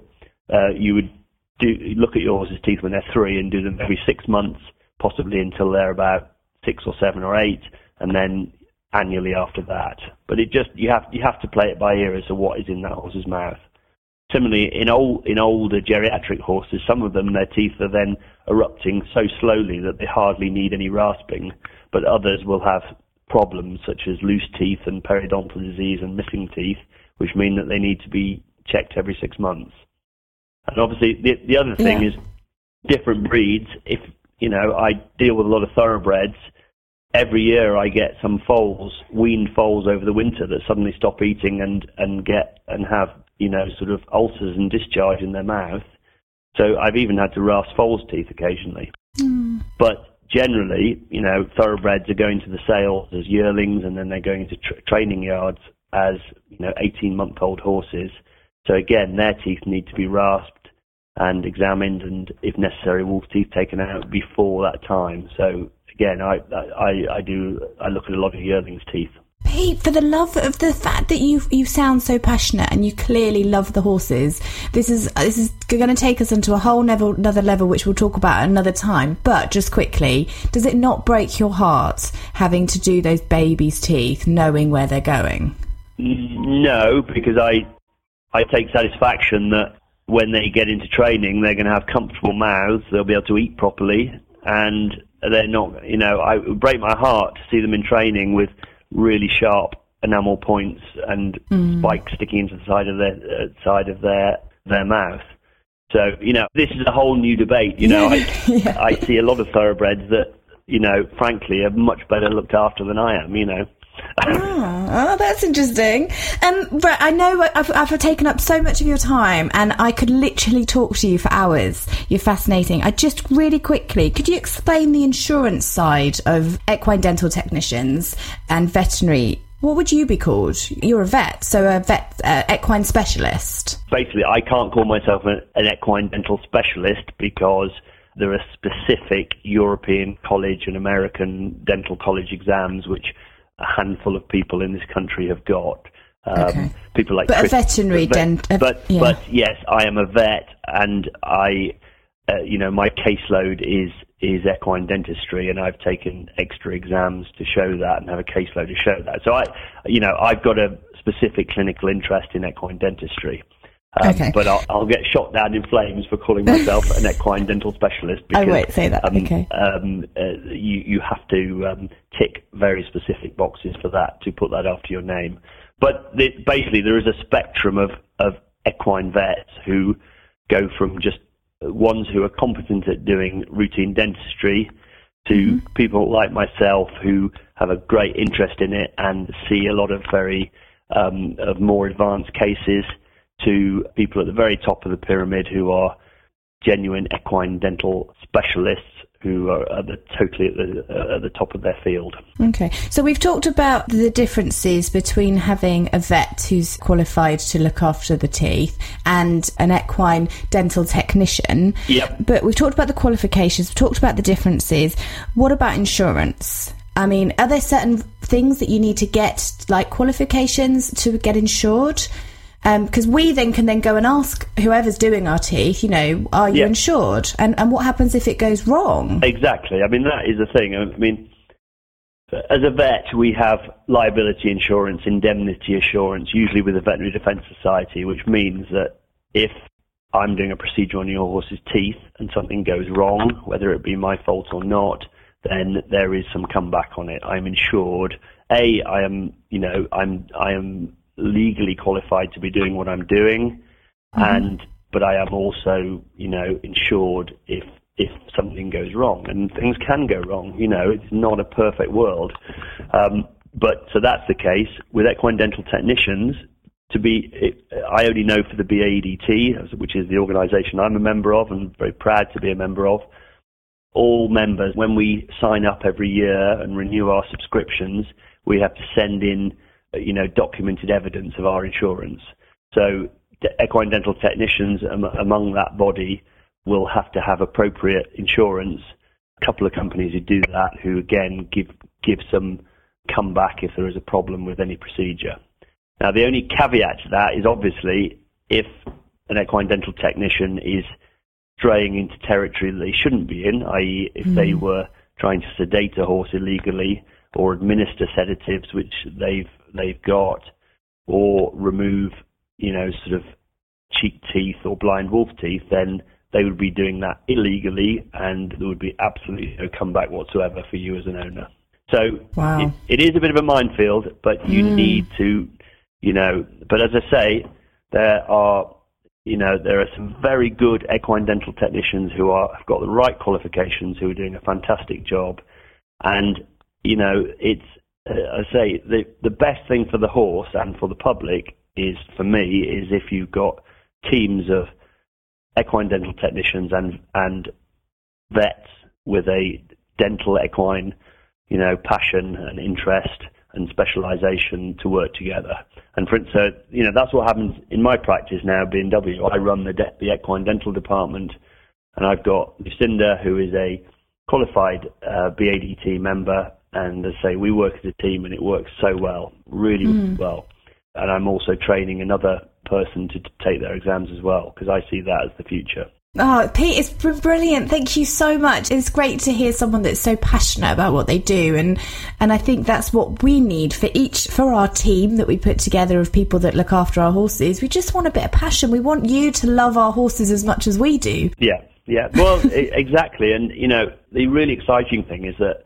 uh, you would do look at your horse's teeth when they're three and do them every six months, possibly until they're about six or seven or eight, and then annually after that. But it just you have you have to play it by ear as to what is in that horse's mouth. Similarly, in old in older geriatric horses, some of them their teeth are then erupting so slowly that they hardly need any rasping, but others will have problems such as loose teeth and periodontal disease and missing teeth, which mean that they need to be checked every six months. And obviously, the the other thing Yeah. is different breeds. If you know, I deal with a lot of thoroughbreds. Every year, I get some foals, weaned foals over the winter that suddenly stop eating and and get and have you know sort of ulcers and discharge in their mouth. So I've even had to rasp foals' teeth occasionally. Hmm. But generally, you know, thoroughbreds are going to the sales as yearlings, and then they're going to tra- training yards as you know 18-month-old horses. So again, their teeth need to be rasped and examined, and if necessary, wolf teeth taken out before that time. So again, I I, I do I look at a lot of yearlings' teeth. Pete, for the love of the fact that you you sound so passionate and you clearly love the horses, this is this is going to take us into a whole level, another level, which we'll talk about another time. But just quickly, does it not break your heart having to do those babies' teeth, knowing where they're going? No, because I I take satisfaction that when they get into training, they're going to have comfortable mouths. They'll be able to eat properly, and they're not. You know, I it would break my heart to see them in training with really sharp enamel points and Mm. spikes sticking into the side of their uh, side of their their mouth. So you know, this is a whole new debate. You know, I Yeah. I see a lot of thoroughbreds that you know, frankly, are much better looked after than I am. You know. Oh, that's interesting. Um, Brett, I know I've, I've taken up so much of your time, and I could literally talk to you for hours. You're fascinating. I just really quickly, could you explain the insurance side of equine dental technicians and veterinary? What would you be called? You're a vet, so a vet, uh, equine specialist. basically, I can't call myself an, an equine dental specialist because there are specific European college and American dental college exams which a handful of people in this country have got. Um, Okay. People like But a Chris- veterinary but- dent- a- but yeah. but yes, I am a vet, and I, uh, you know, my caseload is is equine dentistry, and I've taken extra exams to show that, and have a caseload to show that. So I, you know, I've got a specific clinical interest in equine dentistry. Um, Okay. But I'll, I'll get shot down in flames for calling myself an equine dental specialist. I Because, won't say that, Um, okay. Um, uh, you you have to um, tick very specific boxes for that to put that after your name. But the, basically, there is a spectrum of of equine vets who go from just ones who are competent at doing routine dentistry to people like myself who have a great interest in it and see a lot of very um, of more advanced cases to people at the very top of the pyramid who are genuine equine dental specialists who are at the, totally at the, uh, at the top of their field. Okay, so we've talked about the differences between having a vet who's qualified to look after the teeth and an equine dental technician. Yep. But we've talked about the qualifications, we've talked about the differences. What about insurance? I mean, are there certain things that you need to get, like qualifications, to get insured? Um, because we then can then go and ask whoever's doing our teeth, you know, are you Yeah. insured? And and what happens if it goes wrong? Exactly. I mean, that is the thing. I mean, as a vet, we have liability insurance, indemnity assurance, usually with the Veterinary Defence Society, which means that if I'm doing a procedure on your horse's teeth and something goes wrong, whether it be my fault or not, then there is some comeback on it. I'm insured. A, I am, you know, I'm, I am legally qualified to be doing what I'm doing, and but I am also, you know, insured if if something goes wrong, and things can go wrong. You know, it's not a perfect world, um, but so that's the case with equine dental technicians. To be, it, I only know for the BADT, which is the organisation I'm a member of, and very proud to be a member of. All members, when we sign up every year and renew our subscriptions, we have to send in, you know, documented evidence of our insurance. So equine dental technicians am- among that body will have to have appropriate insurance. A couple of companies who do that, who again give give some comeback if there is a problem with any procedure. Now, the only caveat to that is obviously if an equine dental technician is straying into territory that they shouldn't be in, i.e., if they hmm. were trying to sedate a horse illegally or administer sedatives which they've they've got, or remove, you know, sort of cheek teeth or blind wolf teeth, then they would be doing that illegally, and there would be absolutely no comeback whatsoever for you as an owner. So Wow. it, it is a bit of a minefield, but you hmm. need to, you know. But as I say, there are, you know, there are some very good equine dental technicians who are have got the right qualifications, who are doing a fantastic job, and you know, it's I say the the best thing for the horse and for the public is for me is if you've got teams of equine dental technicians and and vets with a dental equine, you know, passion and interest and specialization to work together. And for so you know that's what happens in my practice now. B&W, I run the de- the equine dental department, and I've got Lucinda, who is a qualified uh, BADT member, and as I say, we work as a team, and it works so well, really, really well. And I'm also training another person to t- take their exams as well, because I see that as the future. Oh, Pete, it's been brilliant. Thank you so much. It's great to hear someone that's so passionate about what they do, and and I think that's what we need for each for our team that we put together of people that look after our horses. We just want a bit of passion. We want you to love our horses as much as we do. Yeah, yeah. Well, exactly. And you know, the really exciting thing is that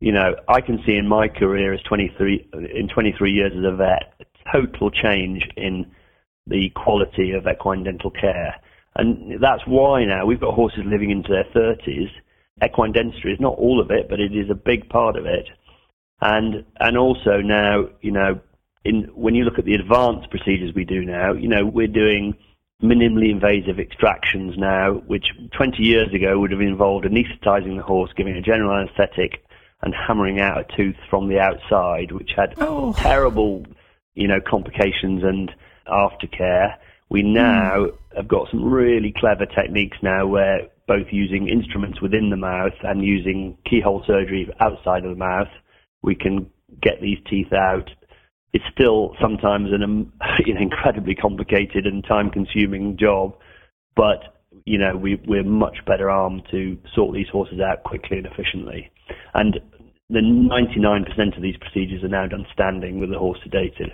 you know I can see in my career as 23 in 23 years as a vet, a total change in the quality of equine dental care and that's why now we've got horses living into their 30s. Equine dentistry is not all of it, but it is a big part of it. And and also now, you know, in when you look at the advanced procedures we do now, you know, we're doing minimally invasive extractions now, which 20 years ago would have involved anesthetizing the horse, giving a general anesthetic, and hammering out a tooth from the outside, which had oh. terrible, you know, complications and aftercare. We now mm. have got some really clever techniques now where both using instruments within the mouth and using keyhole surgery outside of the mouth, we can get these teeth out. It's still sometimes an, um, an incredibly complicated and time-consuming job, but you know we, we're much better armed to sort these horses out quickly and efficiently. And the 99% of these procedures are now done standing with the horse sedated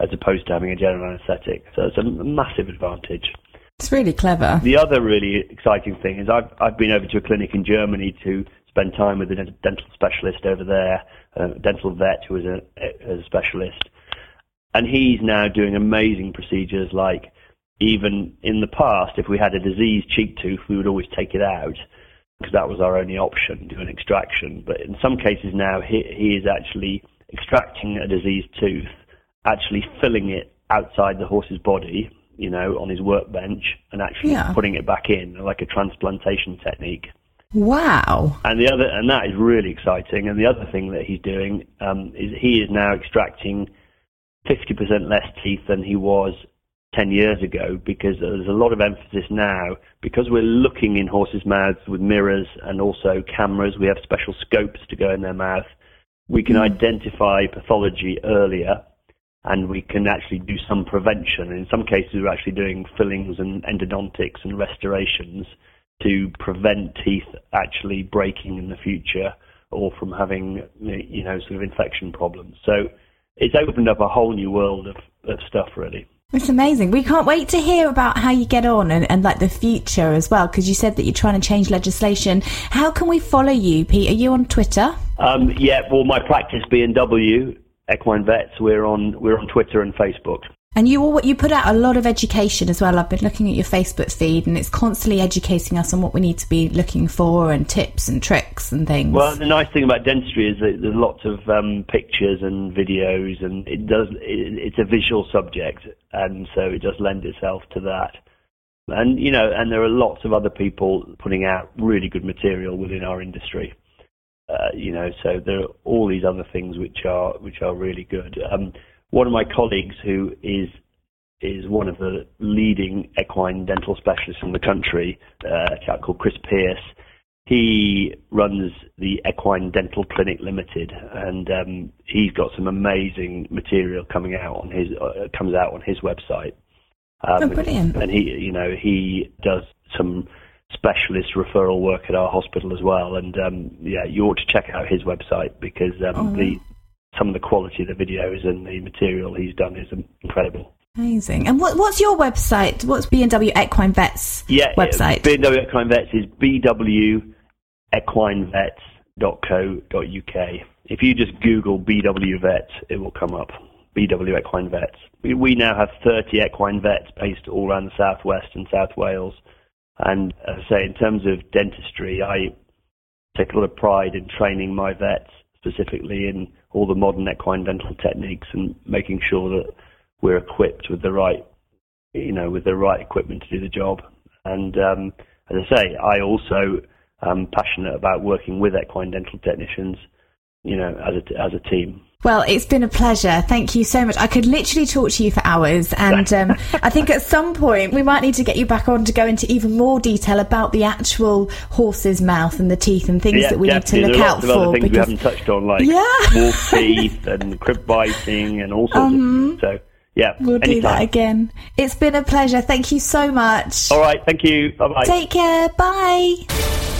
as opposed to having a general anaesthetic. So it's a massive advantage. It's really clever. The other really exciting thing is I've, I've been over to a clinic in Germany to spend time with a dental specialist over there, a dental vet who is a, a specialist. And he's now doing amazing procedures like even in the past, if we had a diseased cheek tooth, we would always take it out because that was our only option, do an extraction. But in some cases now, he, he is actually extracting a diseased tooth actually filling it outside the horse's body, you know, on his workbench, and actually yeah. putting it back in, like a transplantation technique. Wow! And the other, and that is really exciting. And the other thing that he's doing um, is he is now extracting 50% less teeth than he was 10 years ago because there's a lot of emphasis now because we're looking in horses' mouths with mirrors and also cameras. We have special scopes to go in their mouth. We can mm. identify pathology earlier and we can actually do some prevention. In some cases, we're actually doing fillings and endodontics and restorations to prevent teeth actually breaking in the future or from having, you know, sort of infection problems. So it's opened up a whole new world of, of stuff, really. It's amazing. We can't wait to hear about how you get on and, and like the future as well, because you said that you're trying to change legislation. How can we follow you, Pete? Are you on Twitter? Um, yeah, well, my practice B&W Equine Vets. We're on we're on Twitter and Facebook. And you all, you put out a lot of education as well. I've been looking at your Facebook feed, and it's constantly educating us on what we need to be looking for, and tips and tricks and things. Well, the nice thing about dentistry is that there's lots of um, pictures and videos, and it does. It, it's a visual subject, and so it does lend itself to that. And you know, and there are lots of other people putting out really good material within our industry. Uh, you know, so there are all these other things which are which are really good. Um, one of my colleagues who is is one of the leading equine dental specialists in the country, uh, a chap called Chris Pearce. He runs the Equine Dental Clinic Limited, and um, he's got some amazing material coming out on his uh, comes out on his website. Um, oh, brilliant! And he, you know, he does some specialist referral work at our hospital as well. And um, yeah, you ought to check out his website because um, oh. the some of the quality of the videos and the material he's done is incredible. Amazing. And what, what's your website? What's B&W Equine Vets yeah, website? B&W Equine Vets is bwequinevets.co.uk. If you just Google BW Vets, it will come up. BW Equine Vets. We, we now have 30 equine vets based all around the southwest and south Wales and as I say, in terms of dentistry, I take a lot of pride in training my vets specifically in all the modern equine dental techniques and making sure that we're equipped with the right, you know, with the right equipment to do the job. And um, as I say, I also am passionate about working with equine dental technicians, you know, as a, as a team. Well, it's been a pleasure. Thank you so much. I could literally talk to you for hours, and um, I think at some point we might need to get you back on to go into even more detail about the actual horse's mouth and the teeth and things yeah, that we need to look out for. Other things because... we haven't touched on, like yeah. wolf teeth and crib biting and all sorts um, of. So Yeah, We'll do that again. It's been a pleasure. Thank you so much. All right, thank you. Bye bye. Take care. Bye.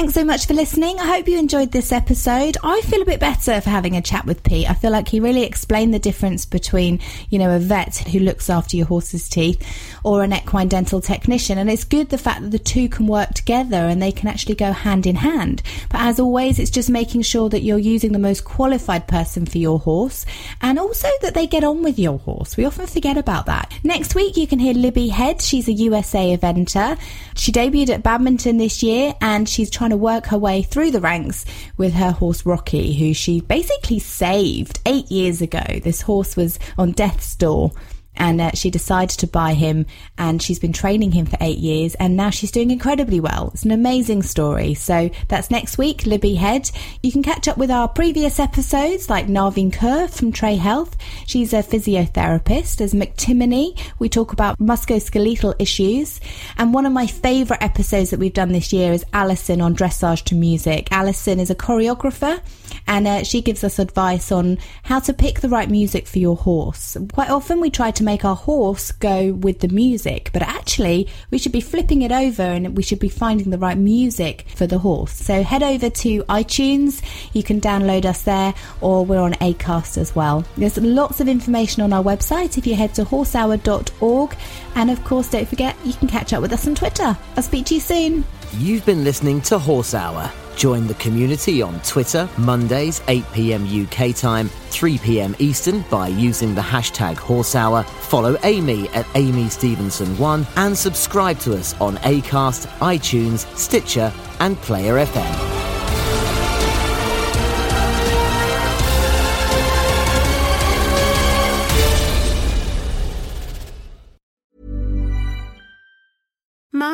Thanks so much for listening. I hope you enjoyed this episode. I feel a bit better for having a chat with Pete. I feel like he really explained the difference between, you know, a vet who looks after your horse's teeth or an equine dental technician. And it's good the fact that the two can work together and they can actually go hand in hand. But as always, it's just making sure that you're using the most qualified person for your horse and also that they get on with your horse. We often forget about that. Next week, you can hear Libby Head. She's a USA eventer. She debuted at badminton this year and she's trying to work her way through the ranks with her horse Rocky, who she basically saved eight years ago. This horse was on death's door and uh, she decided to buy him and she's been training him for eight years and now she's doing incredibly well. It's an amazing story. So that's next week libby head. You can catch up with our previous episodes like narvin kerr from trey health. She's a physiotherapist. As McTimoney. We talk about musculoskeletal issues. And one of my favorite episodes that we've done this year is alison on dressage to music. Alison is a choreographer and uh, she gives us advice on how to pick the right music for your horse. Quite often we try to make our horse go with the music, but actually we should be flipping it over and we should be finding the right music for the horse. So head over to iTunes, you can download us there, or we're on Acast as well. There's lots of information on our website if you head to horsehour.org, and of course, don't forget you can catch up with us on Twitter. I'll speak to you soon. You've been listening to Horse Hour. Join the community on Twitter, Mondays, 8 pm UK time, 3 pm Eastern by using the hashtag Horse Hour. Follow Amy at Amy Stevenson1 and subscribe to us on Acast, iTunes, Stitcher, and Player FM.